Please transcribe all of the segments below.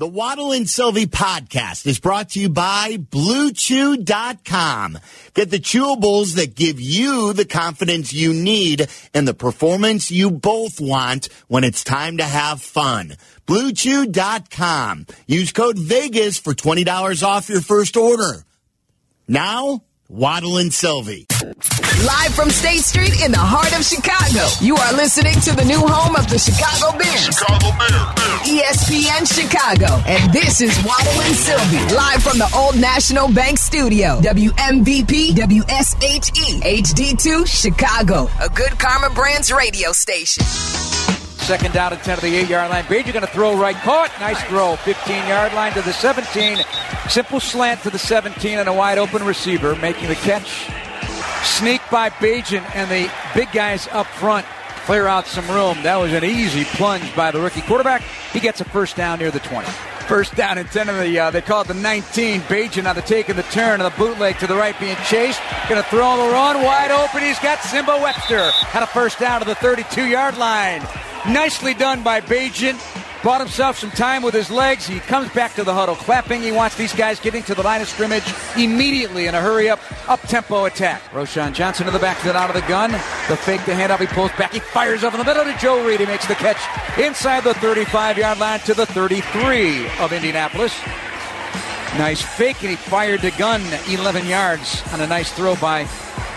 The Waddle and Sylvie podcast is brought to you by BlueChew.com. Get the chewables that give you the confidence you need and the performance you both want when it's time to have fun. BlueChew.com. Use code VEGAS for $20 off your first order. Now, Waddle and Sylvie. Live from State Street in the heart of Chicago, you are listening to the new home of the Chicago Bears. Chicago Bears. ESPN Chicago. And this is Waddle and Sylvie, live from the Old National Bank Studio. WMVP WSHE HD2 Chicago, a good Karma Brands radio station. Second down and 10 to the 8 yard line. Bagent going to throw right. Caught. Nice throw. 15 yard line to the 17. Simple slant to the 17 and a wide open receiver making the catch. Sneak by Bagent and the big guys up front clear out some room. That was an easy plunge by the rookie quarterback. He gets a first down near the 20. First down and 10 of the, uh, they call it the 19. Bagent on the take and the turn and the bootleg to the right being chased. Going to throw on the run. Wide open. He's got Nsimba Webster. Had a first down to the 32 yard line. Nicely done by Bagent. Bought himself some time with his legs. He comes back to the huddle clapping. He wants these guys getting to the line of scrimmage immediately in a hurry up, up tempo attack. Roschon Johnson to the back, backfield out of the gun. The fake, the handoff, he pulls back. He fires up in the middle to Joe Reed. He makes the catch inside the 35 yard line to the 33 of Indianapolis. Nice fake, and he fired the gun 11 yards on a nice throw by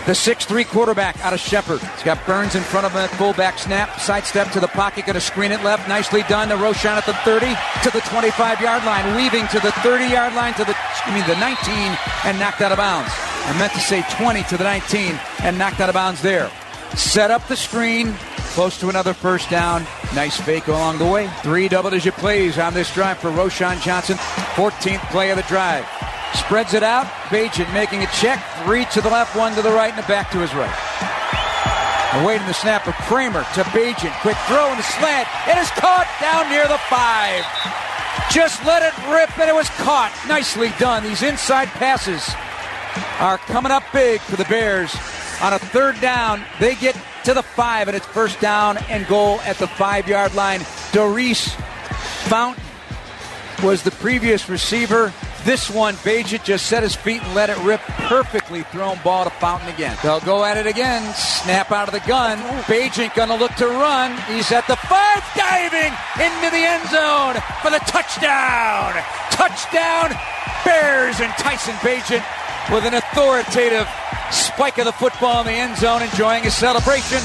the 6'3 quarterback out of Shepherd. He's got Burns in front of him at fullback snap. Sidestep to the pocket, going to screen it left. Nicely done to Roschon at the 30 to the 25 yard line. Weaving to the 30 yard line to the, excuse me, the 19 and knocked out of bounds. I meant to say 20 to the 19 and knocked out of bounds there. Set up the screen, close to another first down. Nice fake along the way. Three double digit plays on this drive for Roschon Johnson. 14th play of the drive. Spreads it out. Bagent making a check. Three to the left, one to the right, and back to his right. Awaiting the snap of Kramer to Bagent. Quick throw and a slant. It is caught down near the five. Just let it rip, and it was caught. Nicely done. These inside passes are coming up big for the Bears. On a third down, they get to the five, and it's first down and goal at the five yard line. Daurice Fountain was the previous receiver. This one, Bagent just set his feet and let it rip. Perfectly thrown ball to Fountain again. They'll go at it again. Snap out of the gun. Bagent gonna look to run. He's at the five, diving into the end zone for the touchdown. Touchdown, Bears and Tyson Bagent with an authoritative spike of the football in the end zone, enjoying his celebration.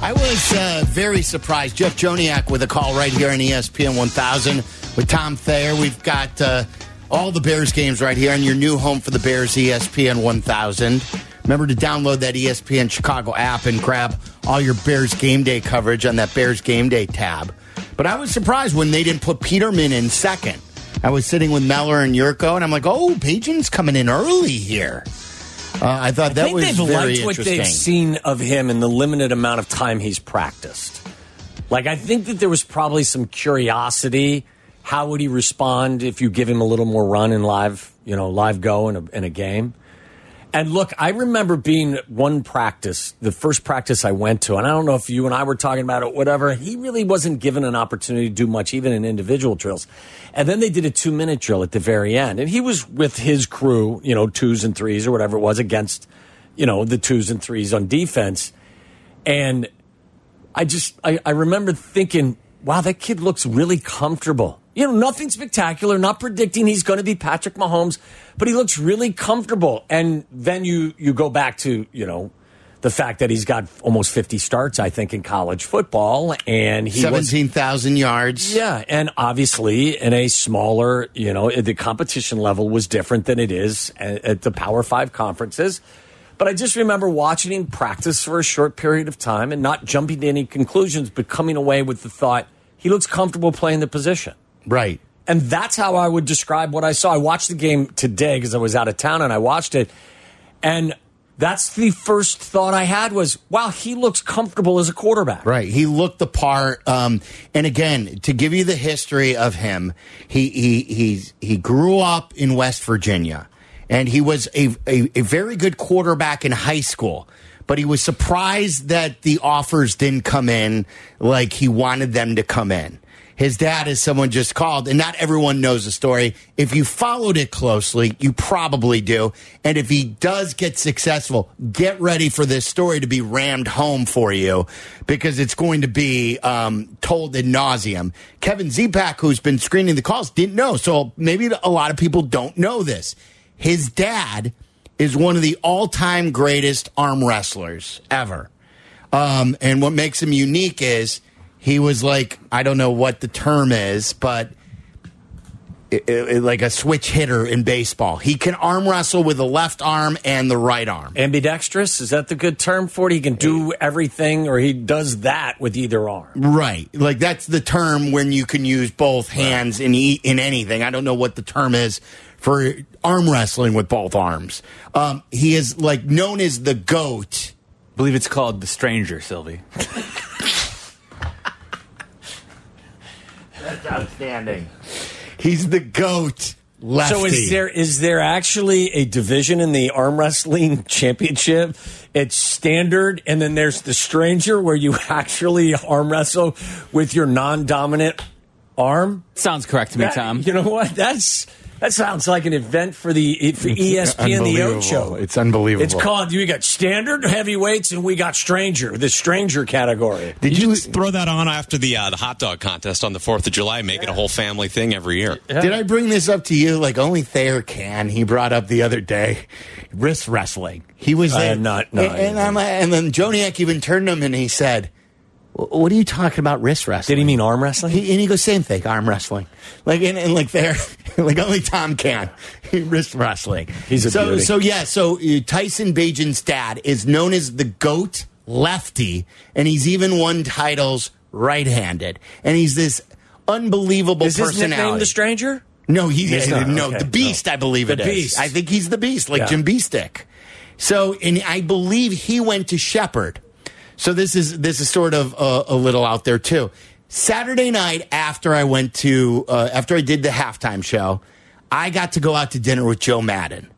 I was uh, very surprised. Jeff Joniak with a call right here on ESPN 1000 with Tom Thayer. We've got uh, all the Bears games right here on your new home for the Bears, ESPN 1000. Remember to download that ESPN Chicago app and grab all your Bears game day coverage on that Bears game day tab. But I was surprised when they didn't put Peterman in second. I was sitting with Meller and Yurko, and I'm like, oh, Bagent's coming in early here. Uh, I thought that I think was they've very liked what they've seen of him in the limited amount of time he's practiced. Like I think that there was probably some curiosity. How would he respond if you give him a little more run in live, you know, live go in a, in a game? And look, I remember being one practice, the first practice I went to, and I don't know if you and I were talking about it, whatever. He really wasn't given an opportunity to do much, even in individual drills. And then they did a two minute drill at the very end, and he was with his crew, you know, twos and threes or whatever it was against, you know, the twos and threes on defense. And I just, I, I remember thinking, wow, that kid looks really comfortable. You know, nothing spectacular, not predicting he's going to be Patrick Mahomes, but he looks really comfortable. And then you, you go back to, you know, the fact that he's got almost 50 starts, I think, in college football. And he 17,000 yards. yeah, and obviously in a smaller, you know, the competition level was different than it is at, at the Power Five conferences. But I just remember watching him practice for a short period of time and not jumping to any conclusions, but coming away with the thought he looks comfortable playing the position. Right. And that's how I would describe what I saw. I watched the game today because I was out of town and I watched it. And that's the first thought I had was, wow, he looks comfortable as a quarterback. Right. He looked the part. Um, and again, to give you the history of him, he he he's, he grew up in West Virginia, and he was a, a a very good quarterback in high school. But he was surprised that the offers didn't come in like he wanted them to come in. His dad is someone just called, and not everyone knows the story. If you followed it closely, you probably do. And if he does get successful, get ready for this story to be rammed home for you because it's going to be um, told in nauseum. Kevin Zipak, who's been screening the calls, didn't know. So maybe a lot of people don't know this. His dad is one of the all time greatest arm wrestlers ever. Um, and what makes him unique is he was like, I don't know what the term is, but it, it, like a switch hitter in baseball. He can arm wrestle with the left arm and the right arm. Ambidextrous, is that the good term for it? He can do everything or he does that with either arm. Right. Like that's the term when you can use both hands in e- in anything. I don't know what the term is for arm wrestling with both arms. Um, he is like known as the goat. I believe it's called The Stranger, Sylvie. That's outstanding. He's the goat. Lefty. So is there is there actually a division in the arm wrestling championship? It's standard, and then there's the stranger where you actually arm wrestle with your non-dominant arm. Sounds correct to me, That- Tom. You know what? That's that sounds like an event for the for ESPN the unbelievable. Ocho. It's unbelievable. It's called. You got standard heavyweights, and we got stranger, the stranger category. Did You you? just throw that on after the uh, the hot dog contest on the Fourth of July, make it a whole family thing every year. Did I bring this up to you? Like only Thayer can. He brought up the other day, wrist wrestling. He was I there, have not- no, and, and. I'm, and then Joniak even turned to him and he said, "Wh- "What are you talking about wrist wrestling?" Did he mean arm wrestling? He, and he goes, "Same thing, arm wrestling." Like and, and like there, like only Tom can wrist wrestling. He's a so beauty. so yeah. So uh, Tyson Bagent's dad is known as the goat lefty, and he's even won titles right-handed, and he's this unbelievable Is his personality. nickname the stranger? No, he's, He's not, no okay, the Beast. no. I believe The it is. Beast. I think he's the Beast, like Yeah. Jim Beestick. So, and I believe he went to Shepherd. So this is this is sort of uh, a little out there too. Saturday night after I went to uh, after I did the halftime show, I got to go out to dinner with Joe Maddon.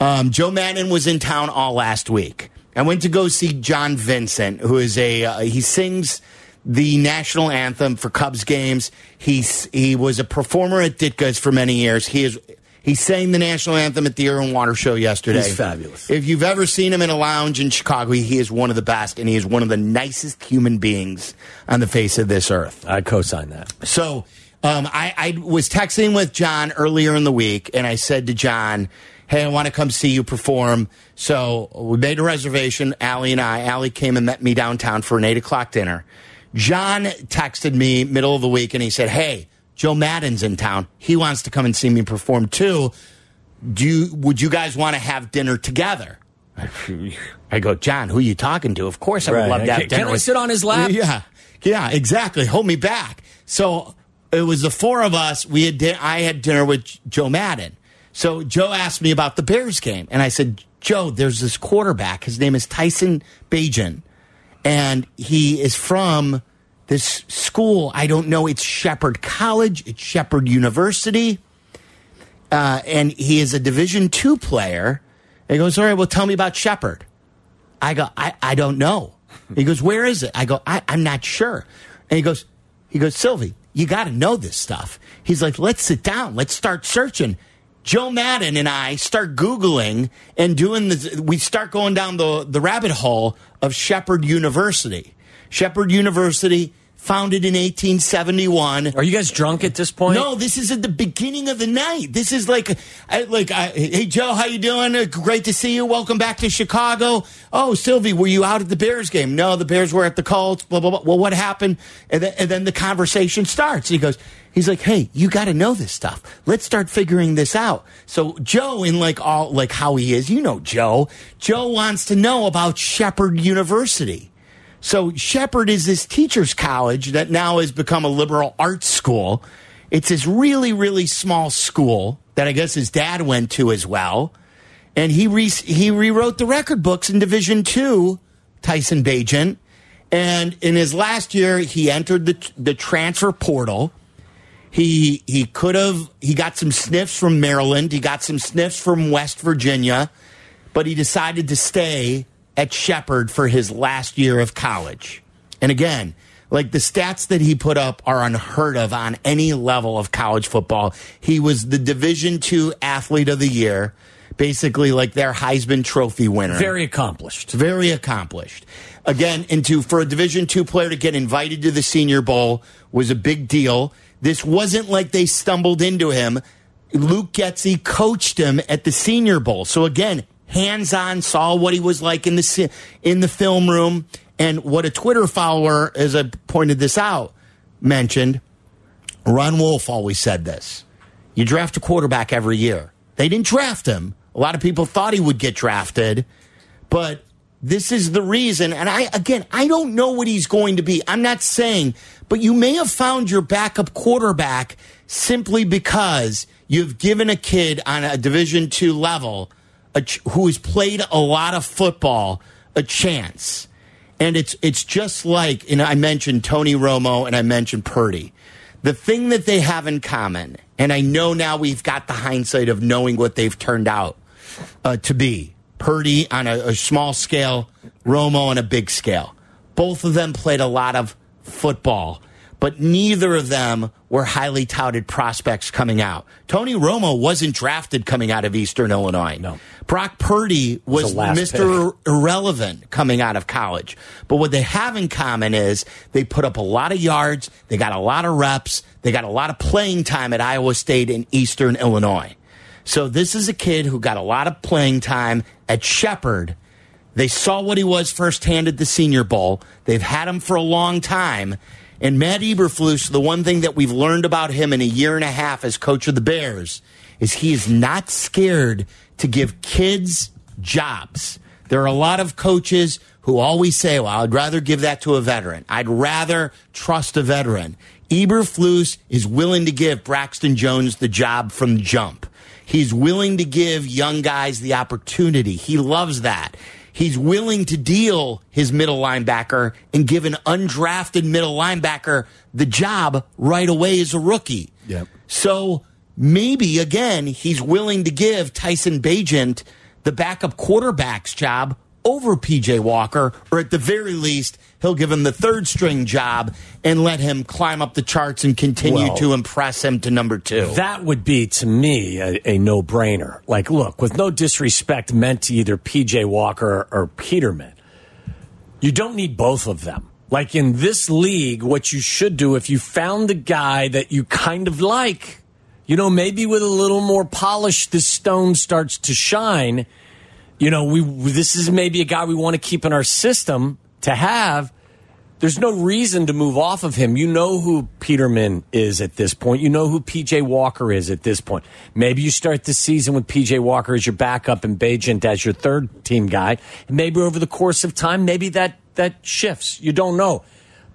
Um, Joe Maddon was in town all last week. I went to go see John Vincent, who is a uh, he sings the national anthem for Cubs games. He's he was a performer at Ditka's for many years. He is he sang the national anthem at the Air and Water Show yesterday. He's fabulous. If you've ever seen him in a lounge in Chicago, he is one of the best, and he is one of the nicest human beings on the face of this earth. I co-sign that. So um, I, I was texting with John earlier in the week, and I said to John, "Hey, I want to come see you perform." So we made a reservation. Allie and I. Allie came and met me downtown for an eight o'clock dinner. John texted me middle of the week, and he said, "Hey, Joe Maddon's in town. He wants to come and see me perform too. Do you, would you guys want to have dinner together?" I go, John, who are you talking to? Of course, I would Right. love to have Can- dinner. can I sit on his lap? Yeah, yeah, exactly. Hold me back. So it was the four of us. We had di- I had dinner with Joe Maddon. So Joe asked me about the Bears game, and I said, Joe, there's this quarterback. His name is Tyson Bagent, and he is from this school. I don't know. It's Shepherd College. It's Shepherd University uh, and he is a Division two player. And he goes, all right, well, tell me about Shepherd. I go, I, I don't know. He goes, where is it? I go, I, I'm not sure. And he goes, he goes, Sylvie, you got to know this stuff. He's like, let's sit down. Let's start searching. Joe Maddon and I start Googling and doing this. We start going down the, the rabbit hole of Shepherd University. Shepherd University, founded in 1871. Are you guys drunk at this point? No, this is at the beginning of the night. This is like, I, like, I, hey Joe, how you doing? Uh, Great to see you. Welcome back to Chicago. Oh, Sylvie, were you out at the Bears game? No, the Bears were at the Colts. Blah blah blah. Well, what happened? And then, and then the conversation starts. He goes, he's like, hey, you got to know this stuff. Let's start figuring this out. So Joe, in like all like how he is, you know, Joe. Joe wants to know about Shepherd University. So Shepherd is this teachers college that now has become a liberal arts school. It's this really, really small school that I guess his dad went to as well. And he re- he rewrote the record books in Division Two, Tyson Bagent. And in his last year, he entered the the transfer portal. He he could have he got some sniffs from Maryland. He got some sniffs from West Virginia, but he decided to stay at Shepherd for his last year of college. And again, Like the stats that he put up are unheard of on any level of college football. He was the Division two athlete of the year, basically like their Heisman Trophy winner. Very accomplished. very accomplished. Again, into for a Division two player to get invited to the Senior Bowl was a big deal. This wasn't like they stumbled into him. Luke Getsy coached him at the Senior Bowl. So again, hands on, saw what he was like in the in the film room, and what a Twitter follower, as I pointed this out, mentioned. Ron Wolf always said this: you draft a quarterback every year. They didn't draft him. A lot of people thought he would get drafted, but this is the reason. And I, again, I don't know what he's going to be. I'm not saying, but you may have found your backup quarterback simply because you've given a kid on a Division two level a who has played a lot of football a chance. And it's it's just like, and I mentioned Tony Romo and I mentioned Purdy. The thing that they have in common, and I know now we've got the hindsight of knowing what they've turned out uh, to be. Purdy on a, a small scale, Romo on a big scale. Both of them played a lot of football, but neither of them were highly touted prospects coming out. Tony Romo wasn't drafted coming out of Eastern Illinois. No. Brock Purdy was Mr. Irrelevant coming out of college. But what they have in common is they put up a lot of yards, they got a lot of reps, they got a lot of playing time at Iowa State and Eastern Illinois. So this is a kid who got a lot of playing time at Shepherd. They saw what he was firsthand at the Senior Bowl. They've had him for a long time. And Matt Eberflus, the one thing that we've learned about him in a year and a half as coach of the Bears is he is not scared to give kids jobs. There are a lot of coaches who always say, well, I'd rather give that to a veteran. I'd rather trust a veteran. Eberflus is willing to give Braxton Jones the job from jump. He's willing to give young guys the opportunity. He loves that. He's willing to deal his middle linebacker and give an undrafted middle linebacker the job right away as a rookie. Yep. So maybe again, he's willing to give Tyson Bagent the backup quarterback's job over PJ Walker, or at the very least, he'll give him the third string job and let him climb up the charts and continue Well, to impress him to number two. That would be to me a, a no brainer. Like, look, with no disrespect meant to either PJ Walker or, or Peterman, you don't need both of them. Like in this league, what you should do if you found the guy that you kind of like, you know, maybe with a little more polish, the stone starts to shine. You know, we this is maybe a guy we want to keep in our system to have. There's no reason to move off of him. You know who Peterman is at this point. You know who PJ Walker is at this point. Maybe you start the season with PJ Walker as your backup and Bagent as your third team guy. Maybe over the course of time, maybe that that shifts. You don't know.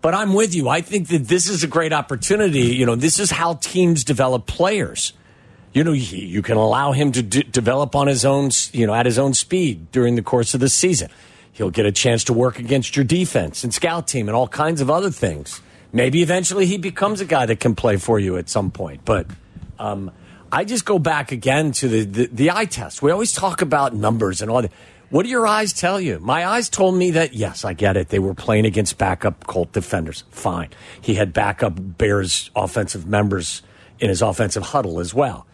But I'm with you. I think that this is a great opportunity. You know, this is how teams develop players. You know, you you can allow him to d- develop on his own, you know, at his own speed during the course of the season. He'll get a chance to work against your defense and scout team and all kinds of other things. Maybe eventually he becomes a guy that can play for you at some point. But um, I just go back again to the, the, the eye test. We always talk about numbers and all that. What do your eyes tell you? My eyes told me that, yes, I get it. They were playing against backup Colt defenders. Fine. He had backup Bears offensive members in his offensive huddle as well.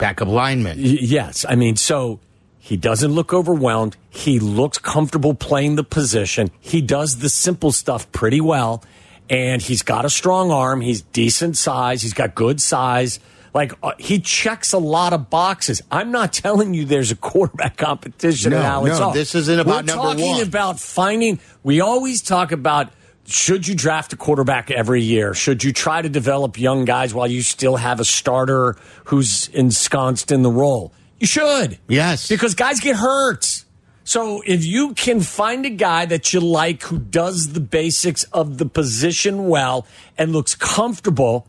Backup lineman. Y- yes. I mean, so he doesn't look overwhelmed. He looks comfortable playing the position. He does the simple stuff pretty well. And he's got a strong arm. He's decent size. He's got good size. Like, uh, he checks a lot of boxes. I'm not telling you there's a quarterback competition No, Alex no, Hall. this isn't about We're number talking one. about finding, we always talk about should you draft a quarterback every year? Should you try to develop young guys while you still have a starter who's ensconced in the role? You should. Yes. Because guys get hurt. So if you can find a guy that you like who does the basics of the position well and looks comfortable,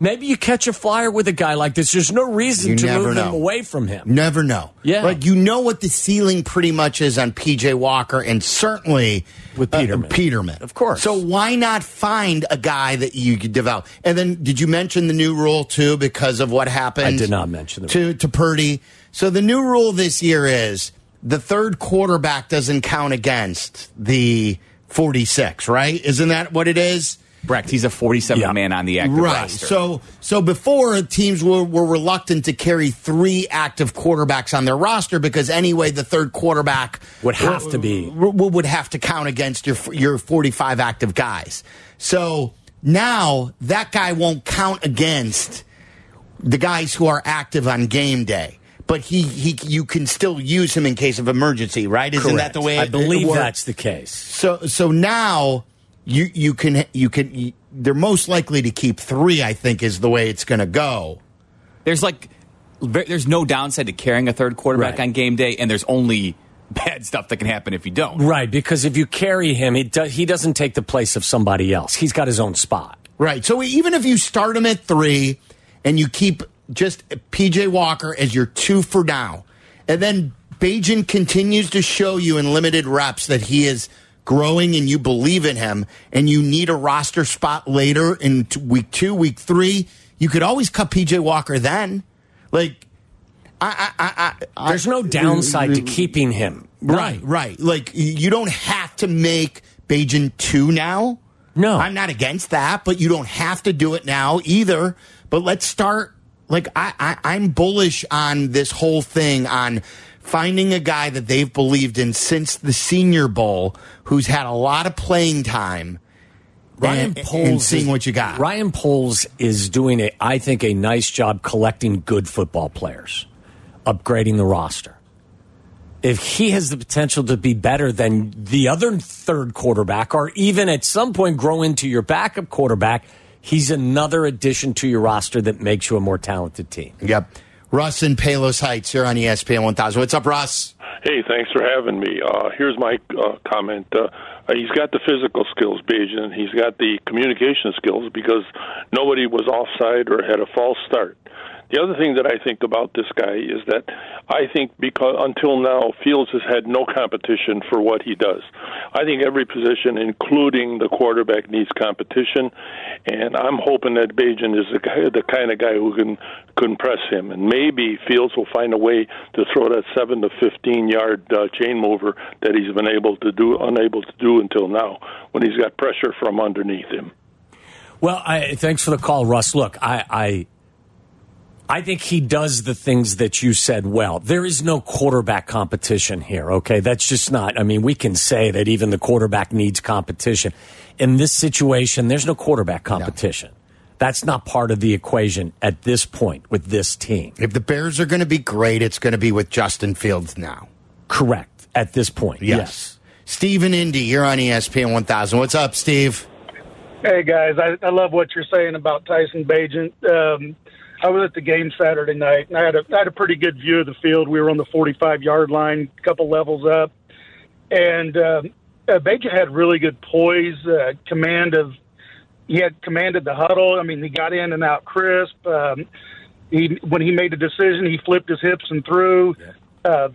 maybe you catch a flyer with a guy like this. There's no reason You to move him know. away from him. Never know. Yeah. Like you know what the ceiling pretty much is on PJ Walker and certainly With uh, Peterman. Peterman. Of course. So why not find a guy that you could develop? And then did you mention the new rule too because of what happened? I did not mention the to to Purdy. So the new rule this year is the third quarterback doesn't count against the 46, right? Isn't that what it is? Correct. He's a 47 Yeah. man on the active roster. right. roster. So so before teams were, were reluctant to carry three active quarterbacks on their roster because anyway the third quarterback Would have to be. w- w- would have to count against your your 45 active guys. So now that guy won't count against the guys who are active on game day. But he, he you can still use him in case of emergency, right? Isn't that the way I it- it believe works? that's the case. So so now you you can you can you, they're most likely to keep three. I think is the way it's going to go. there's like, there's no downside to carrying a third quarterback Right. on game day, and there's only bad stuff that can happen if you don't. Right, because if you carry him, he, do, he doesn't take the place of somebody else. He's got his own spot. Right. So even if you start him at three and you keep just PJ Walker as your two for now, and then Bagent continues to show you in limited reps that he is growing and you believe in him, and you need a roster spot later in t- week two, week three, you could always cut PJ Walker then. Like, I, I, I, I There's no downside to keeping him. Right, right. Like you don't have to make Bagent two now. No. I'm not against that, but you don't have to do it now either. But let's start. Like I, I I'm bullish on this whole thing on finding a guy that they've believed in since the Senior Bowl, who's had a lot of playing time. Ryan and, Poles and seeing is- what you got. Ryan Poles is doing a, I think, a nice job collecting good football players, upgrading the roster. If he has the potential to be better than the other third quarterback, or even at some point grow into your backup quarterback, he's another addition to your roster that makes you a more talented team. Yep. Russ in Palos Heights here on ESPN 1000. What's up, Russ? Hey, thanks for having me. Uh, here's my uh, comment. Uh, uh, he's got the physical skills, Bagent. He's got the communication skills because nobody was offside or had a false start. The other thing that I think about this guy is that I think because until now Fields has had no competition for what he does. I think every position, including the quarterback, needs competition, and I'm hoping that Bagent is the guy, the kind of guy who can can press him, and maybe Fields will find a way to throw that seven to fifteen yard uh, chain mover that he's been able to do unable to do until now when he's got pressure from underneath him. Well, I, thanks for the call, Russ. Look, I, I, I think he does the things that you said well. There is no quarterback competition here. Okay, that's just not. I mean, we can say that even the quarterback needs competition. In this situation, there's no quarterback competition. That's not part of the equation at this point with this team. If the Bears are going to be great, it's going to be with Justin Fields now. Correct at this point. Yes. Steve and Indy, you're on ESPN 1000. What's up, Steve? Hey guys, I, I love what you're saying about Tyson Bagent. Um, I was at the game Saturday night, and I had a I had a pretty good view of the field. We were on the 45 yard line, a couple levels up, and um, uh, had really good poise, uh, command of. He had commanded the huddle. I mean, he got in and out crisp. Um, he when he made a decision, he flipped his hips and threw. Uh,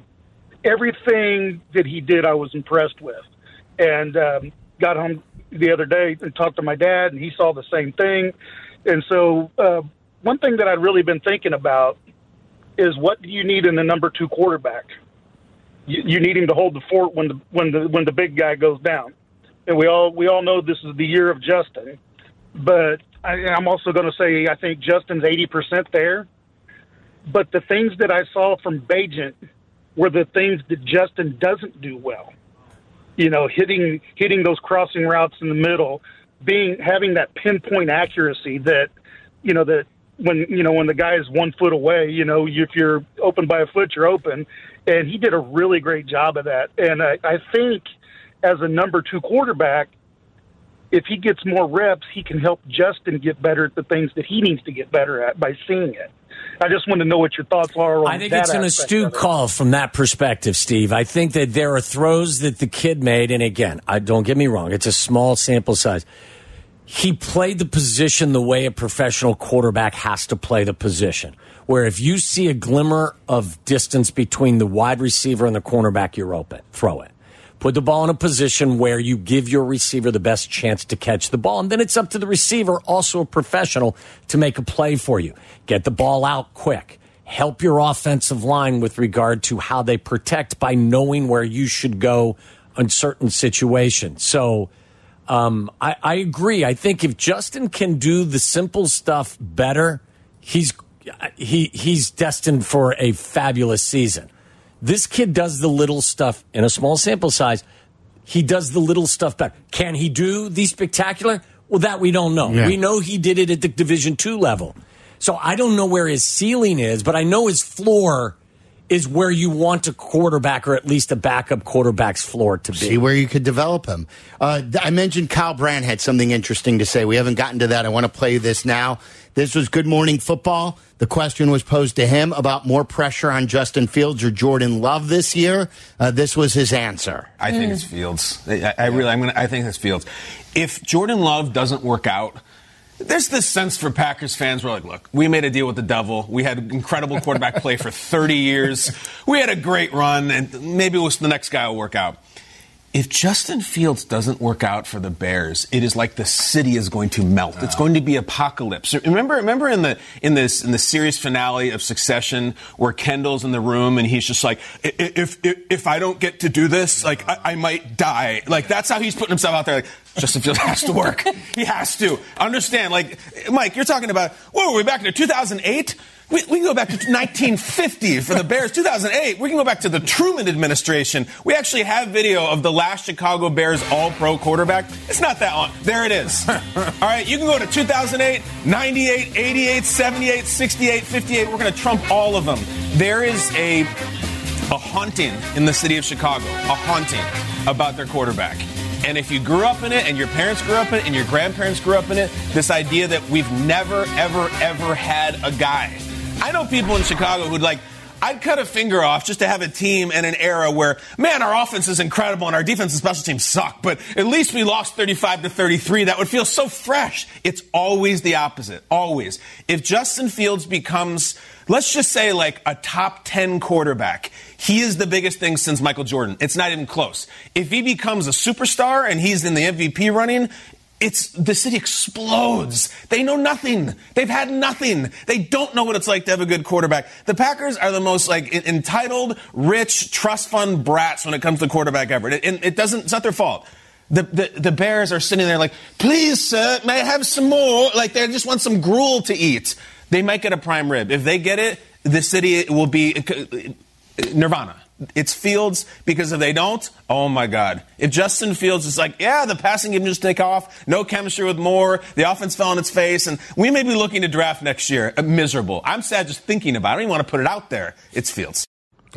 everything that he did, I was impressed with, and um, got home the other day and talked to my dad, and he saw the same thing. And so, uh, one thing that I'd really been thinking about is what do you need in the number two quarterback? You, you need him to hold the fort when the when the when the big guy goes down. And we all we all know this is the year of Justin, but I, I'm also going to say I think Justin's eighty percent there. But the things that I saw from Bagent were the things that Justin doesn't do well you know, hitting hitting those crossing routes in the middle, being having that pinpoint accuracy that, you know, that when you know when the guy is one foot away, you know, if you're open by a foot, you're open, and he did a really great job of that. And I, I think as a number two quarterback, if he gets more reps, he can help Justin get better at the things that he needs to get better at by seeing it. I just want to know what your thoughts are on that. I think it's an astute call from that perspective, Steve. I think that there are throws that the kid made, and again, I don't get me wrong, it's a small sample size. He played the position the way a professional quarterback has to play the position. Where if you see a glimmer of distance between the wide receiver and the cornerback, you're open. Throw it. Put the ball in a position where you give your receiver the best chance to catch the ball. And then it's up to the receiver, also a professional, to make a play for you. Get the ball out quick. Help your offensive line with regard to how they protect by knowing where you should go in certain situations. So Um, I, I agree. I think if Justin can do the simple stuff better, he's he he's destined for a fabulous season. This kid does the little stuff in a small sample size. He does the little stuff better. Can he do the spectacular? Well, that we don't know. Yeah. We know he did it at the Division two level. So I don't know where his ceiling is, but I know his floor is where you want a quarterback or at least a backup quarterback's floor to be. See where you could develop him. Uh, I mentioned Kyle Brandt had something interesting to say. We haven't gotten to that. I want to play this now. This was Good Morning Football. The question was posed to him about more pressure on Justin Fields or Jordan Love this year. Uh, this was his answer. I think it's Fields. I, I really, I'm gonna. I think it's Fields. If Jordan Love doesn't work out, there's this sense for Packers fans where like, look, we made a deal with the devil. We had incredible quarterback play for 30 years. We had a great run, and maybe it was the next guy will work out. If Justin Fields doesn't work out for the Bears, it is like the city is going to melt. It's going to be apocalypse. Remember, remember in the in this in the series finale of Succession where Kendall's in the room and he's just like, "I- I- if if, if I don't get to do this, like I, I might die. Like that's how he's putting himself out there. Like Justin Fields has to work. he has to understand. Like Mike, you're talking about. Whoa, we're we back to 2008? We, we can go back to 1950 for the Bears. 2008, we can go back to the Truman administration. We actually have video of the last Chicago Bears All Pro quarterback. It's not that long. There it is. All right, you can go to 2008, 98, 88, 78, 68, 58. We're going to trump all of them. There is a a haunting in the city of Chicago, a haunting about their quarterback. And if you grew up in it, and your parents grew up in it, and your grandparents grew up in it, this idea that we've never, ever, ever had a guy. I know people in Chicago who'd like, I'd cut a finger off just to have a team in an era where, man, our offense is incredible and our defense and special teams suck, but at least we lost 35 to 33. That would feel so fresh. It's always the opposite. Always. If Justin Fields becomes, let's just say, like a top 10 quarterback, he is the biggest thing since Michael Jordan. It's not even close. If he becomes a superstar and he's in the MVP running, it's the city explodes. They know nothing. They've had nothing. They don't know what it's like to have a good quarterback. The Packers are the most like entitled, rich trust fund brats when it comes to quarterback ever. It, it, doesn't. It's not their fault. The, the the Bears are sitting there like, please, sir, may I have some more? Like they just want some gruel to eat. They might get a prime rib. If they get it, the city will be uh, nirvana. It's Fields because if they don't, oh my God. If Justin Fields is like, yeah, the passing game just take off, no chemistry with Moore, the offense fell on its face, and we may be looking to draft next year. Uh, miserable. I'm sad just thinking about it. I don't even want to put it out there. It's Fields.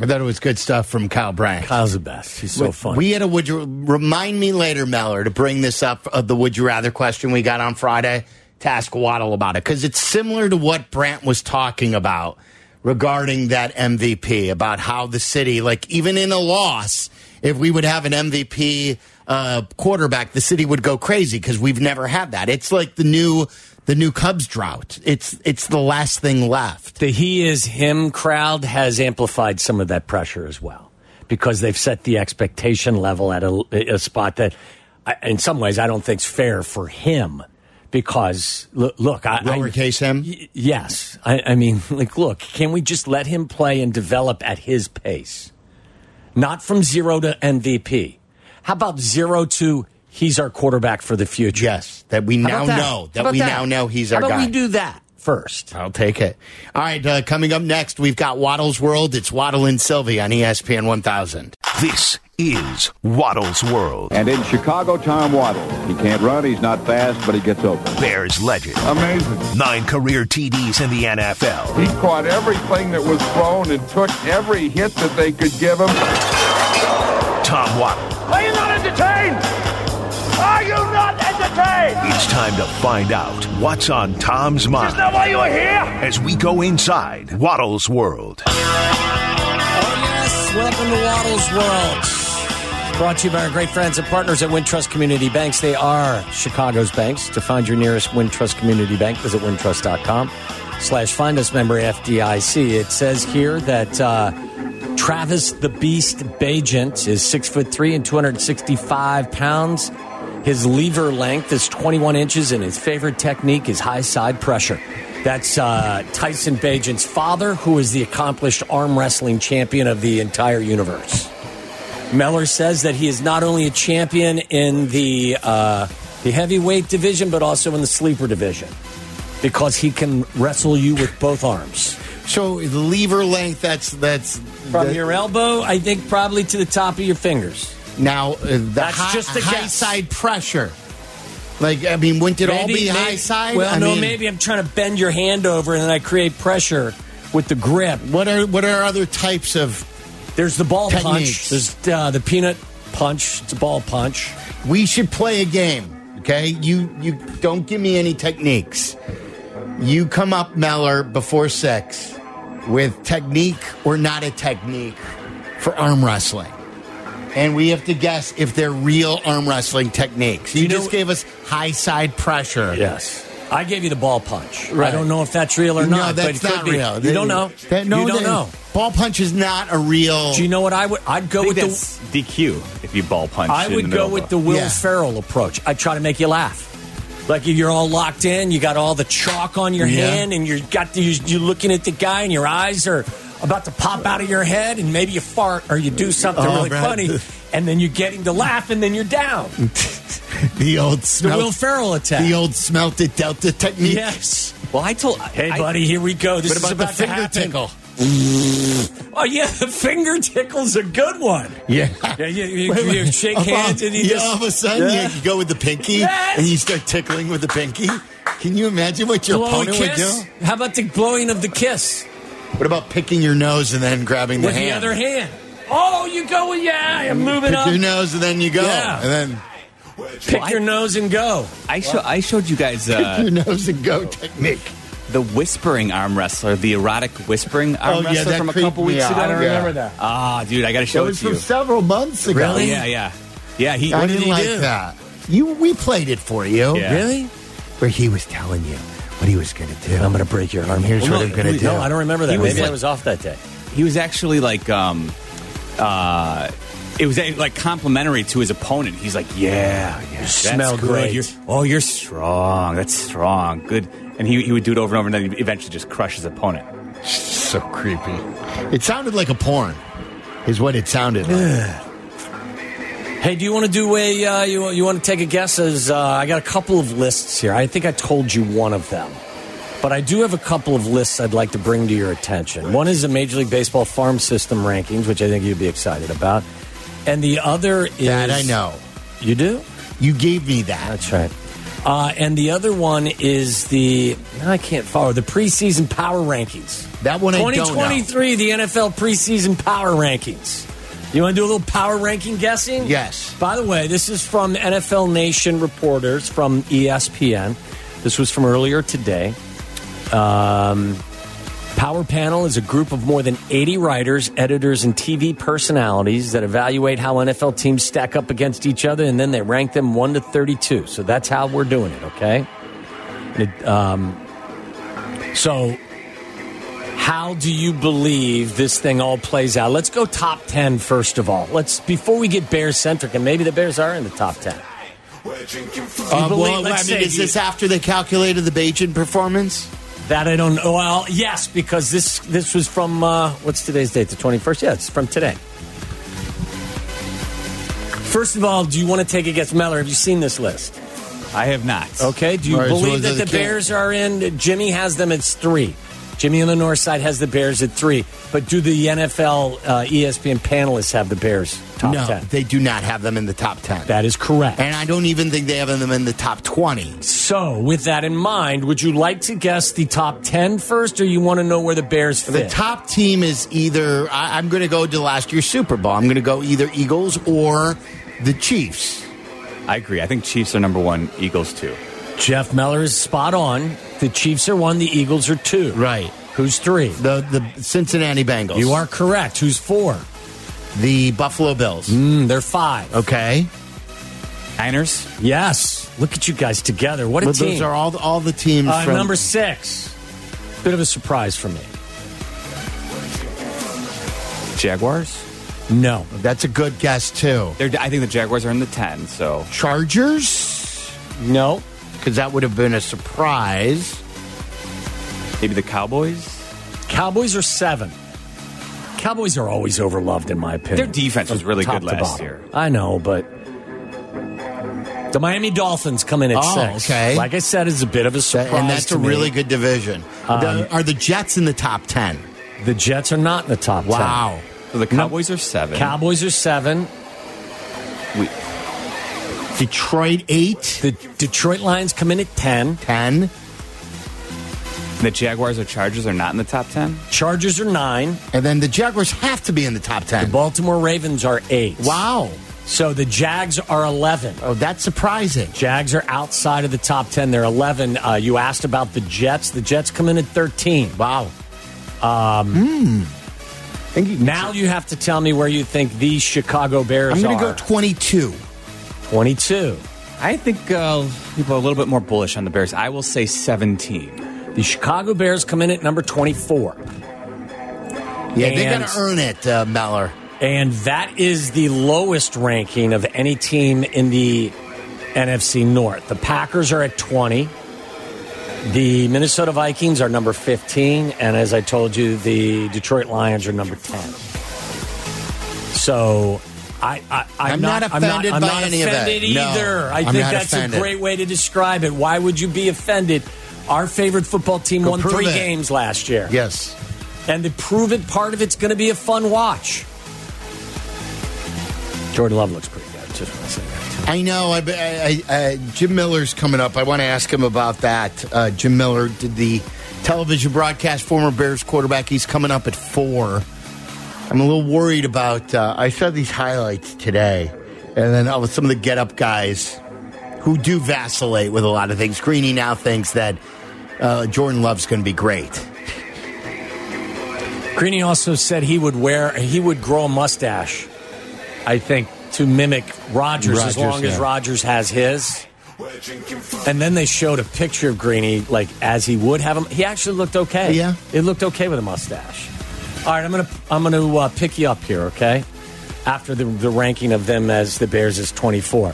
I thought it was good stuff from Kyle Brandt. Kyle's the best. He's so fun. We had a would you remind me later, Meller, to bring this up of the would you rather question we got on Friday to ask Waddle about it because it's similar to what Brandt was talking about regarding that MVP about how the city, like even in a loss, if we would have an MVP uh, quarterback, the city would go crazy because we've never had that. It's like the new the new Cubs drought. It's it's the last thing left. the he is him crowd has amplified some of that pressure as well because they've set the expectation level at a, a spot that, I, in some ways, I don't think's fair for him. Because look, look I, I- Lowercase him? Yes, I, I mean, like, look, can we just let him play and develop at his pace, not from zero to MVP? How about zero to he's our quarterback for the future? Yes, that we now that? know that we that? now know he's How our about guy. we do that first? I'll take it. All right, uh, coming up next, we've got Waddle's World. It's Waddle and Sylvie on ESPN 1000. This is Waddle's World. And in Chicago, Tom Waddle. He can't run, he's not fast, but he gets open. Bears legend. Amazing. Nine career TDs in the NFL. He caught everything that was thrown and took every hit that they could give him. Tom Waddle. Are you not entertained? Are you not entertained? It's time to find out what's on Tom's mind Is that why you are here? as we go inside Waddle's World. Oh, yes. Welcome to Waddle's World. Brought to you by our great friends and partners at Wintrust Community Banks. They are Chicago's banks. To find your nearest Wintrust Community Bank, visit wintrust.com slash find us member FDIC. It says here that uh, Travis the Beast Bagent is six foot three and 265 pounds. His lever length is 21 inches, and his favorite technique is high side pressure. That's uh, Tyson Bagent's father, who is the accomplished arm wrestling champion of the entire universe. Meller says that he is not only a champion in the uh, the heavyweight division, but also in the sleeper division because he can wrestle you with both arms. So the lever length, that's that's From the- your elbow, I think probably to the top of your fingers. now uh, the That's high, just a high guess. side pressure. Like I mean, wouldn't it all be maybe- high side? Well, I no, mean, maybe I'm trying to bend your hand over and then I create pressure with the grip. What are what are other types of? There's the ball punch. There's uh, the peanut punch. It's a ball punch. We should play a game. Okay, you you don't give me any techniques. You come up, Meller, before six with technique or not a technique for arm wrestling. And we have to guess if they're real arm wrestling techniques. You, you know- just gave us high side pressure. Yes. I gave you the ball punch. I don't know if that's real or no, not. that's but it could not be. real. You don't know. That, no, you don't that- know. Ball punch is not a real. Do you know what I would? I'd go I think with that's the. DQ if you ball punch. I in would the go with the Will Yeah. Ferrell approach. I'd try to make you laugh. Like if you're all locked in, you got all the chalk on your Yeah. hand, and you got the, you're looking at the guy, and your eyes are about to pop out of your head, and maybe you fart or you do something Oh, really right. funny, and then you get him to laugh, and then you're down. the old The smelt, Will Ferrell attack. the old smelted delta technique. yes. Well, I told. Hey, I- buddy, here we go. This What is about the about to finger happen. tickle? Oh yeah, the finger tickle's a good one. Yeah. Yeah, you, you, you shake All- hands and you yeah, just all of a sudden Yeah. you, you go with the pinky Yes. and you start tickling with the pinky. Can you imagine what your blow a opponent would do? How about the blowing of the kiss What about picking your nose and then grabbing the with the other hand? Oh, you go yeah, I'm moving Pick up. your nose and then you go. Yeah. And then Pick Well, your I- nose and go. I, show, I showed you guys pick uh, your nose and go technique. the whispering arm wrestler, the erotic whispering arm Oh, yeah, wrestler from a couple weeks out. ago. I don't remember that. Ah, dude, I got to show it was to you. from several months ago. Really? Yeah, yeah, yeah. He I What did didn't he like do? that. You, we played it for you. Yeah. Really? Where he was telling you what he was going to do. I'm going to break your arm. Here's Well, what no, I'm gonna do. No, I don't remember that. He was Maybe I was off that day. he was actually like um uh it was uh, like complimentary to his opponent. He's like, "Yeah, yeah, that's smell good. great. You're, oh, you're strong. That's strong. Good." And he, he would do it over and over, and then he eventually just crush his opponent. So creepy. It sounded like a porn, is what it sounded like. Hey, do you want to do a? Uh, you you want to take a guess? As uh, I got a couple of lists here. I think I told you one of them, but I do have a couple of lists I'd like to bring to your attention. One is the Major League Baseball farm system rankings, which I think you'd be excited about, and the other is That I know. You do? You gave me that. That's right. Uh, and the other one is the I can't follow the preseason power rankings. That one I don't know. 2023, the NFL preseason power rankings. You want to do a little power ranking guessing? Yes. By the way, this is from NFL Nation reporters from ESPN. This was from earlier today. Um, Power Panel is a group of more than 80 writers, editors, and TV personalities that evaluate how NFL teams stack up against each other, and then they rank them 1 to 32. So that's how we're doing it, okay? It, um, so, how do you believe this thing all plays out? Let's go top 10 first of all. Let's before we get Bears centric, and maybe the Bears are in the top 10. Uh, believe- well, I let's mean, say is you- this after they calculated the Bagent performance? That I don't know. Well, yes, because this this was from uh, what's today's date? The twenty first. Yeah, it's from today. First of all, do you want to take a guess, Meller? Have you seen this list? I have not. Okay. Do you Right, believe is that the the Bears are in? Jimmy has them It's three. Jimmy on the north side has the Bears at three. But do the NFL uh, ESPN panelists have the Bears top no, ten? they do not have them in the top 10. That is correct. and I don't even think they have them in the top 20. so, with that in mind, would you like to guess the top 10 first, or you want to know where the Bears fit? The top team is either, I, I'm going to go to last year's Super Bowl. I'm going to go either Eagles or the Chiefs. I agree. I think Chiefs are number one, Eagles two. Jeff Meller is spot on. The Chiefs are one, the Eagles are two. Right. Who's three? The, the Cincinnati Bengals. You are correct. Who's four? The Buffalo Bills. Mm, they're five. Okay. Niners. Yes. Look at you guys together. What a But team. those are all, all the teams uh, from. number six. Bit of a surprise for me. Jaguars. No. That's a good guess, too. They're, I think the Jaguars are in the ten. So Chargers? No. Because that would have been a surprise. maybe the Cowboys. Cowboys are seven. Cowboys are always overloved, in my opinion. Their defense was really good to last bottom. year. I know, but the Miami Dolphins come in at Oh, six. okay. Like I said, is a bit of a surprise. and that's to a me. really good division. Um, The- are the Jets in the top ten? The Jets are not in the top Wow. So the Cowboys are seven. ten. Cowboys are seven. We, Detroit eight, The Detroit Lions come in at ten. ten, the Jaguars or Chargers are not in the top ten. Chargers are nine. and then the Jaguars have to be in the top ten. The. Baltimore Ravens are eight. Wow. So the Jags are eleven. Oh, that's surprising. Jags are outside of the top 10. They're 11. Uh, you asked about the Jets. The Jets come in at 13. Wow. Now you have to tell me where you think these Chicago Bears are. I'm going are. to go 22. 22. I think uh, people are a little bit more bullish on the Bears. I will say seventeen. The Chicago Bears come in at number 24. Yeah, they're going to earn it, uh, Meller. And that is the lowest ranking of any team in the NFC North. The Packers are at 20. The Minnesota Vikings are number 15. And as I told you, the Detroit Lions are number 10. So I, I, I'm, I'm not offended I'm by not any of that. offended No, either. I I'm think not that's offended. a great way to describe it. Why would you be offended? Our favorite football team Go won three it. games last year. Yes. And the prove it part of it's going to be a fun watch. Jordan Love looks pretty good. Just want to say that. Too. I know. I, I, I, Jim Miller's coming up. I want to ask him about that. Uh, Jim Miller did the television broadcast, former Bears quarterback. He's coming up at four. I'm a little worried about. Uh, I saw these highlights today, and then uh, some of the get up guys who do vacillate with a lot of things. Greeny now thinks that uh, Jordan Love's going to be great. Greeny also said he would wear, he would grow a mustache. I think to mimic Rodgers, as Rodgers, long as. Rodgers has his. And then they showed a picture of Greeny, like as he would have him. He actually looked okay. Yeah. it looked okay with a mustache. All right, I'm gonna I'm gonna uh, pick you up here, okay? After the the ranking of them as the Bears is 24.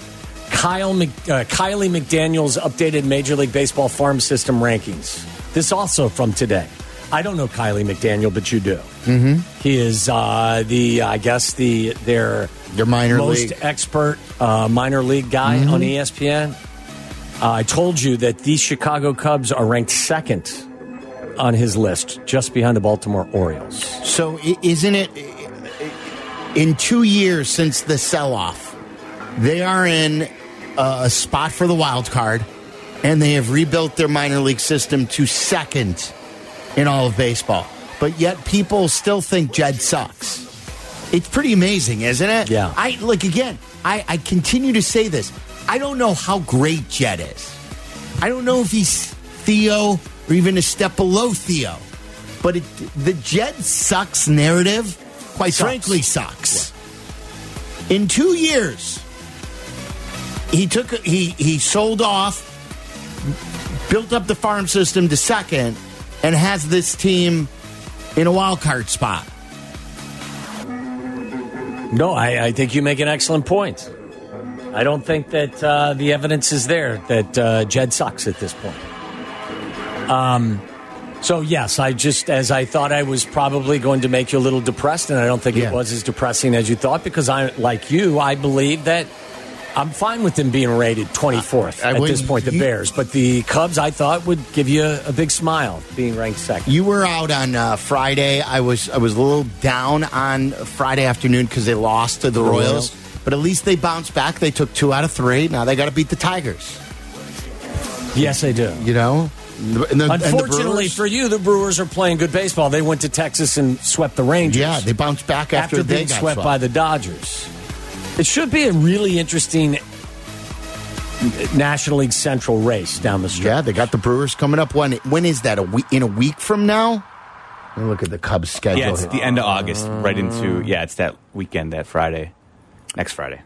Kyle Mc, uh, Kiley McDaniel's updated Major League Baseball farm system rankings. This also from today. I don't know Kiley McDaniel, but you do. Mm-hmm. He is uh, the I guess the their Their minor most league. Mm-hmm. expert uh, minor league guy on E ESPN. Uh, I told you that these Chicago Cubs are ranked second on his list, just behind the Baltimore Orioles. So isn't it in two years since the sell-off? They are in a, a spot for the wild card, and they have rebuilt their minor league system to second in all of baseball. But yet, people still think Jed sucks. It's pretty amazing, isn't it? Yeah. I like again. I, I continue to say this. I don't know how great Jed is. I don't know if he's Theo or even a step below Theo. But it, the Jed sucks narrative, quite Sucks. frankly, sucks. In two years, he took he he sold off, built up the farm system to second, and has this team in a wild card spot. No, I, I think you make an excellent point. I don't think that uh, the evidence is there that uh, Jed sucks at this point. Um, so yes, I just as I thought I was probably going to make you a little depressed, and I don't think Yeah. it was as depressing as you thought because I, like you, I believe that I'm fine with them being rated 24th I at would- this point. The you- Bears, but the Cubs, I thought would give you a, a big smile being ranked second. You were out on uh, Friday. I was I was a little down on Friday afternoon because they lost to the, The Royals. Royals. But at least they bounced back. They took two out of three. Now they got to beat the Tigers. Yes, they do. You know. And the- and the Unfortunately for you, the Brewers are playing good baseball. They went to Texas and swept the Rangers. yeah, they bounced back after, after, they being got swept by the Dodgers. It should be a really interesting National League Central race down the street. Yeah, they got the Brewers coming up. When when is that? A week in a week from now? Look at the Cubs schedule. Yeah, it's here. the end of August, right into yeah, it's that weekend, that Friday, next Friday.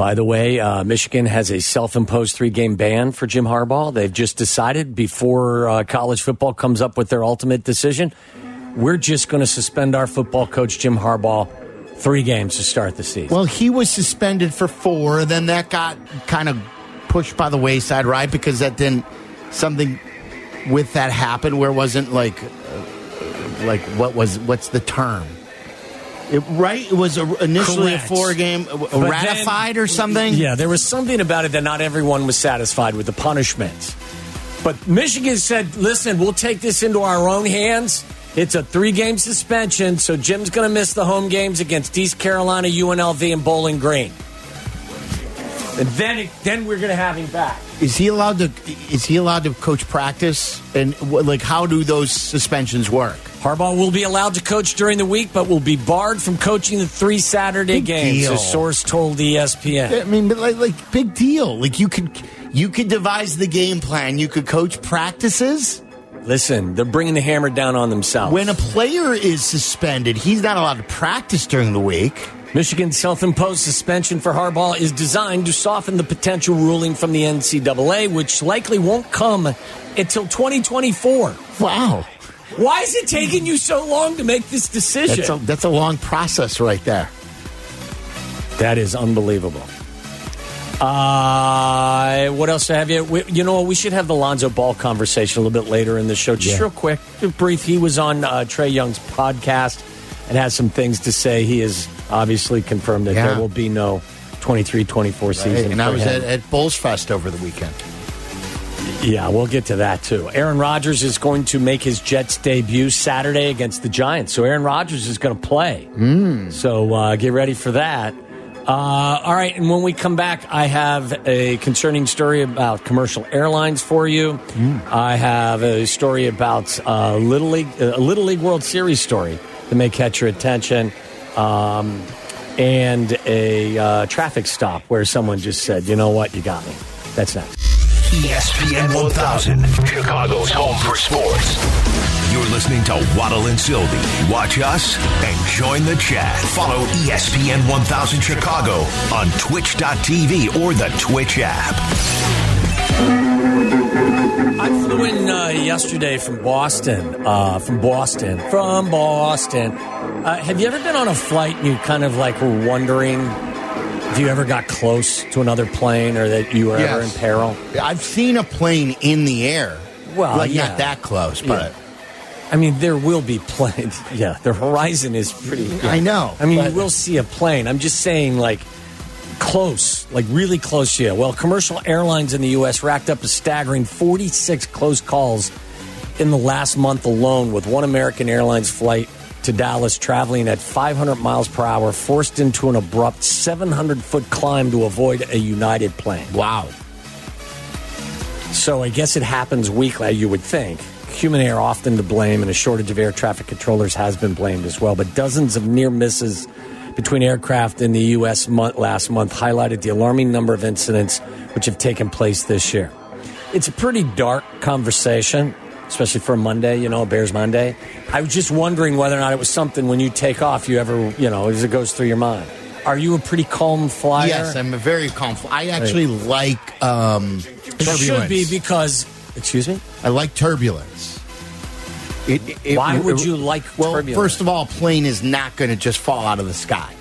By the way, uh, Michigan has a self-imposed three-game ban for Jim Harbaugh. They've just decided before uh, college football comes up with their ultimate decision, we're just going to suspend our football coach Jim Harbaugh three games to start the season. Well, he was suspended for four. Then that got kind of pushed by the wayside, right? Because that didn't something with that happened where it wasn't like uh, like what was what's the term? It, right? It was a, initially Correct. a four game But ratified then- or something. Yeah, there was something about it that not everyone was satisfied with the punishments. But Michigan said, listen, we'll take this into our own hands. It's a three game suspension, so Jim's going to miss the home games against East Carolina, UNLV, and Bowling Green. And then, it, then we're going to have him back. Is he allowed to? Is he allowed to coach practice? And like, how do those suspensions work? Harbaugh will be allowed to coach during the week, but will be barred from coaching the three Saturday Big games, deal. a source told ESPN. I mean, but like, like big deal. Like you could, you could devise the game plan. You could coach practices. Listen, they're bringing the hammer down on themselves. When a player is suspended, he's not allowed to practice during the week. Michigan's self imposed suspension for Harbaugh is designed to soften the potential ruling from the NCAA, which likely won't come until 2024. Wow. Why is it taking you so long to make this decision? That's a, that's a long process right there. That is unbelievable. Uh, what else have you? We, you know, what? we should have the Lonzo Ball conversation a little bit later in the show. Just Yeah. real quick, brief. He was on uh, Trae Young's podcast and has some things to say. He has obviously confirmed that Yeah. there will be no 23-24 season. and I was him. at, at Bulls Fest over the weekend. Yeah, we'll get to that too. Aaron Rodgers is going to make his Jets debut Saturday against the Giants. So Aaron Rodgers is going to play. So uh, get ready for that. Uh, all right, and when we come back, I have a concerning story about commercial airlines for you. I have a story about uh, Little League, a Little League World Series story that may catch your attention, um, and a uh, traffic stop where someone just said, "You know what? You got me." That's next. ESPN 1000, Chicago's home for sports. You're listening to Waddle and Silvy. Watch us and join the chat. Follow ESPN 1000 Chicago on twitch.tv or the Twitch app. I flew in uh, yesterday from Boston. Uh, from Boston. From Boston. Uh, have you ever been on a flight and you kind of like were wondering if you ever got close to another plane or that you were ever in peril? I've seen a plane in the air. Well, like yeah. not that close, but I mean, there will be planes. Yeah, the horizon is pretty. I know, I mean, but- you will see a plane. I'm just saying, like, close, like really close to you. Well, commercial airlines in the U.S. racked up a staggering 46 close calls in the last month alone, with one American Airlines flight to Dallas traveling at 500 miles per hour, forced into an abrupt 700 foot climb to avoid a United plane. wow. So I guess it happens weekly, you would think. Human error often to blame, and a shortage of air traffic controllers has been blamed as well. But dozens of near misses between aircraft in the U.S. Month, last month highlighted the alarming number of incidents which have taken place this year. It's a pretty dark conversation, especially for a Monday, you know, Bears Monday. I was just wondering whether or not it was something when you take off, you ever, you know, as it goes through your mind. Are you a pretty calm flyer? Yes, I'm a very calm. fl- I actually like um, It turbulence. should be because, excuse me? I like turbulence. It, it- Why it- would you like Well, turbulence? first of all, a plane is not going to just fall out of the sky.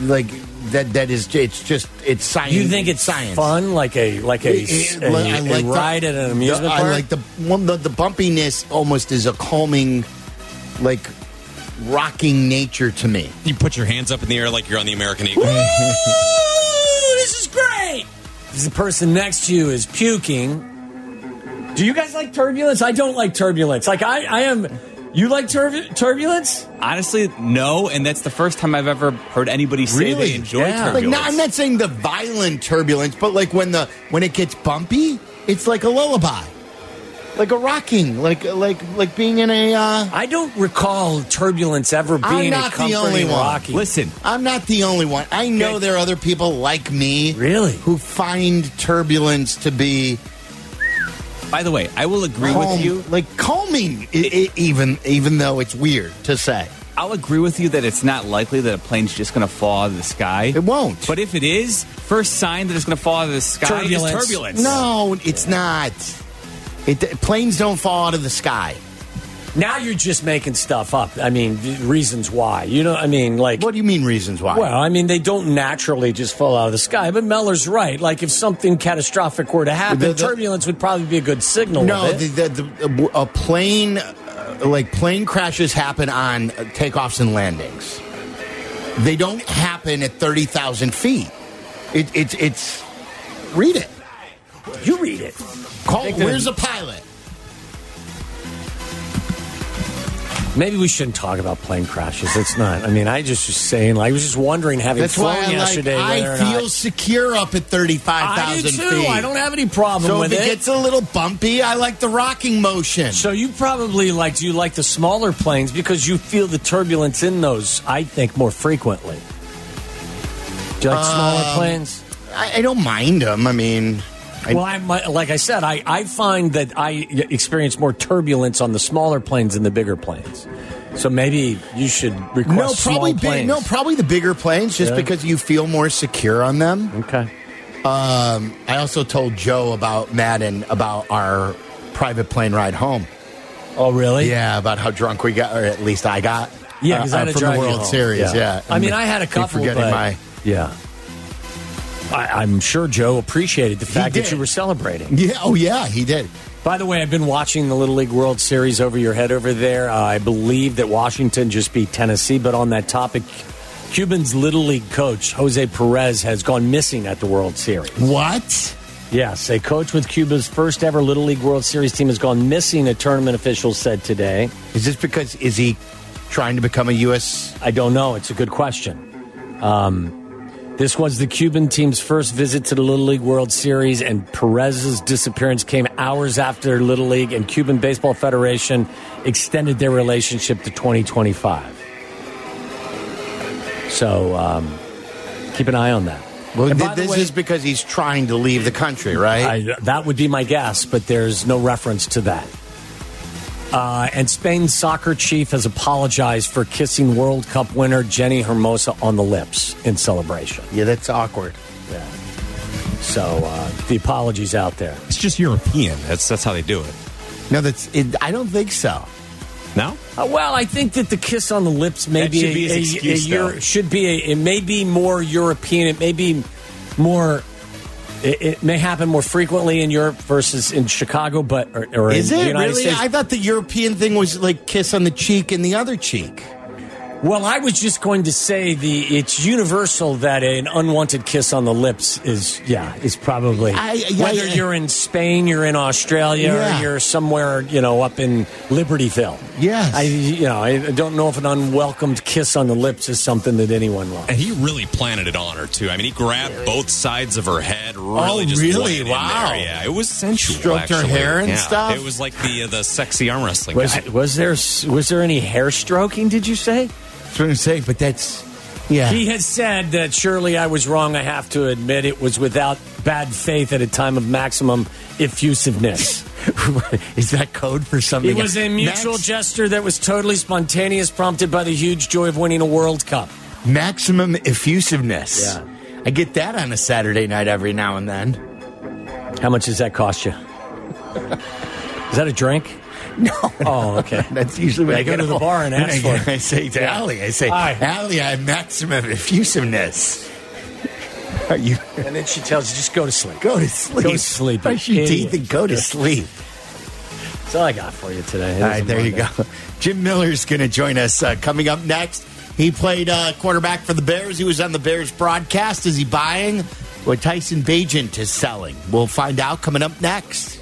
Like that. That is. It's just. It's science. You think it's science? fun, like a like a, It- it- a- I a like the- ride at an amusement the- park? I like the one. The, the bumpiness almost is a calming, like rocking nature to me. You put your hands up in the air like you're on the American Eagle. Ooh, this is great. The person next to you is puking. Do you guys like turbulence? I don't like turbulence. Like I, I am. You like turb- turbulence? Honestly, no, and that's the first time I've ever heard anybody say Really? they enjoy Yeah. Like, turbulence. not, I'm not saying the violent turbulence, but like when the when it gets bumpy, it's like a lullaby, like a rocking, like like like being in a. Uh, I don't recall turbulence ever I'm being not a the only one. rocky. Listen, I'm not the only one. I know Okay. there are other people like me, Really? who find turbulence to be by the way, I will agree calm, with you. like calming, i i even even though it's weird to say. I'll agree with you that it's not likely that a plane's just going to fall out of the sky. It won't. But if it is, first sign that it's going to fall out of the sky Turbulence. is turbulence. No, it's not. It, planes don't fall out of the sky. Now you're just making stuff up. I mean, reasons why. You know, I mean, like. What do you mean reasons why? Well, I mean, they don't naturally just fall out of the sky. But Meller's right. Like, if something catastrophic were to happen, The- the- turbulence would probably be a good signal. no, the, the, the, a plane, uh, like plane crashes happen on takeoffs and landings. they don't happen at 30,000 feet. It, it's it's read it. You read it. Call, where's a pilot? Maybe we shouldn't talk about plane crashes. It's not. I mean, I just was saying. Like, I was just wondering, having That's flown why I like. yesterday. whether I feel not- secure up at thirty-five I do thousand too. feet. I don't have any problem so with if it, it. gets a little bumpy, I like the rocking motion. So you probably like do you like the smaller planes because you feel the turbulence in those? I think more frequently. Do you like smaller Um, planes? I, I don't mind them. I mean, well, I might- like I said, I, I find that I experience more turbulence on the smaller planes than the bigger planes. So maybe you should request no, small probably big, no, probably the bigger planes, just Yeah. because you feel more secure on them. Okay. Um, I also told Joe about Maddon about our private plane ride home. Oh, really? Yeah, about how drunk we got, or at least I got. Yeah, because uh, I had to from the World. Series. Yeah, I mean, I had a couple, forgetting but my. yeah. I, I'm sure Joe appreciated the fact that you were celebrating. Yeah, oh yeah, he did. By the way, I've been watching the Little League World Series over your head over there. Uh, I believe that Washington just beat Tennessee, but on that topic, Cuban's Little League coach, Jose Perez, has gone missing at the World Series. What? Yes, a coach with Cuba's first ever Little League World Series team has gone missing, a tournament official said today. Is this because is he trying to become a U.S. I don't know. It's a good question. Um, this was the Cuban team's first visit to the Little League World Series, and Perez's disappearance came hours after Little League and Cuban Baseball Federation extended their relationship to 2025. So um, keep an eye on that. Well, th- this way- is because he's trying to leave the country, right? I, that would be my guess, but there's no reference to that. Uh, and Spain's soccer chief has apologized for kissing World Cup winner Jenni Hermoso on the lips in celebration. yeah, that's awkward. Yeah. So uh, the apologies out there. It's just European. That's that's how they do it. No, that's. It, I don't think so. No? Uh, well, I think that the kiss on the lips maybe That be should a, be his a- excuse, a Euro- should be a, it may be more European. It may be more. It, it may happen more frequently in Europe versus in Chicago, but or, or Is in the it United really? States. I thought the European thing was like kiss on the cheek and the other cheek. Well, I was just going to say the it's universal that an unwanted kiss on the lips is yeah is probably I- yeah, whether yeah. you're in Spain, you're in Australia, Yeah. or you're somewhere you know up in Libertyville. Yes. I you know I don't know if an unwelcomed kiss on the lips is something that anyone wants. And he really planted it on her too. I mean, he grabbed both sides of her head. Really, Oh, just really? went in Wow. there. Yeah, it was sensual. Stroked her hair and Yeah. stuff? It was like the uh, the sexy arm wrestling Was guy. was there was there any hair stroking? Did you say? What I'm saying, but that's yeah. He has said that surely I was wrong. I have to admit it was without bad faith at a time of maximum effusiveness. is that code for something? It was a mutual Max- gesture that was totally spontaneous, prompted by the huge joy of winning a World Cup. maximum effusiveness. Yeah. I get that on a Saturday night every now and then. How much does that cost you? Is that a drink? No. Oh, okay. That's usually what I I, go to the bar and ask for it. I say to Yeah. Allie, I say, Hi. Allie, I have maximum effusiveness. Are you And then she tells you, just go to sleep. go to sleep? Go to sleep, Brush you your teeth and go to sleep. That's all I got for you today. It All right, there you go. Jim Miller's going to join us uh, coming up next. He played uh, quarterback for the Bears. He was on the Bears broadcast. Is he buying? What Tyson Bagent is selling? We'll find out coming up next.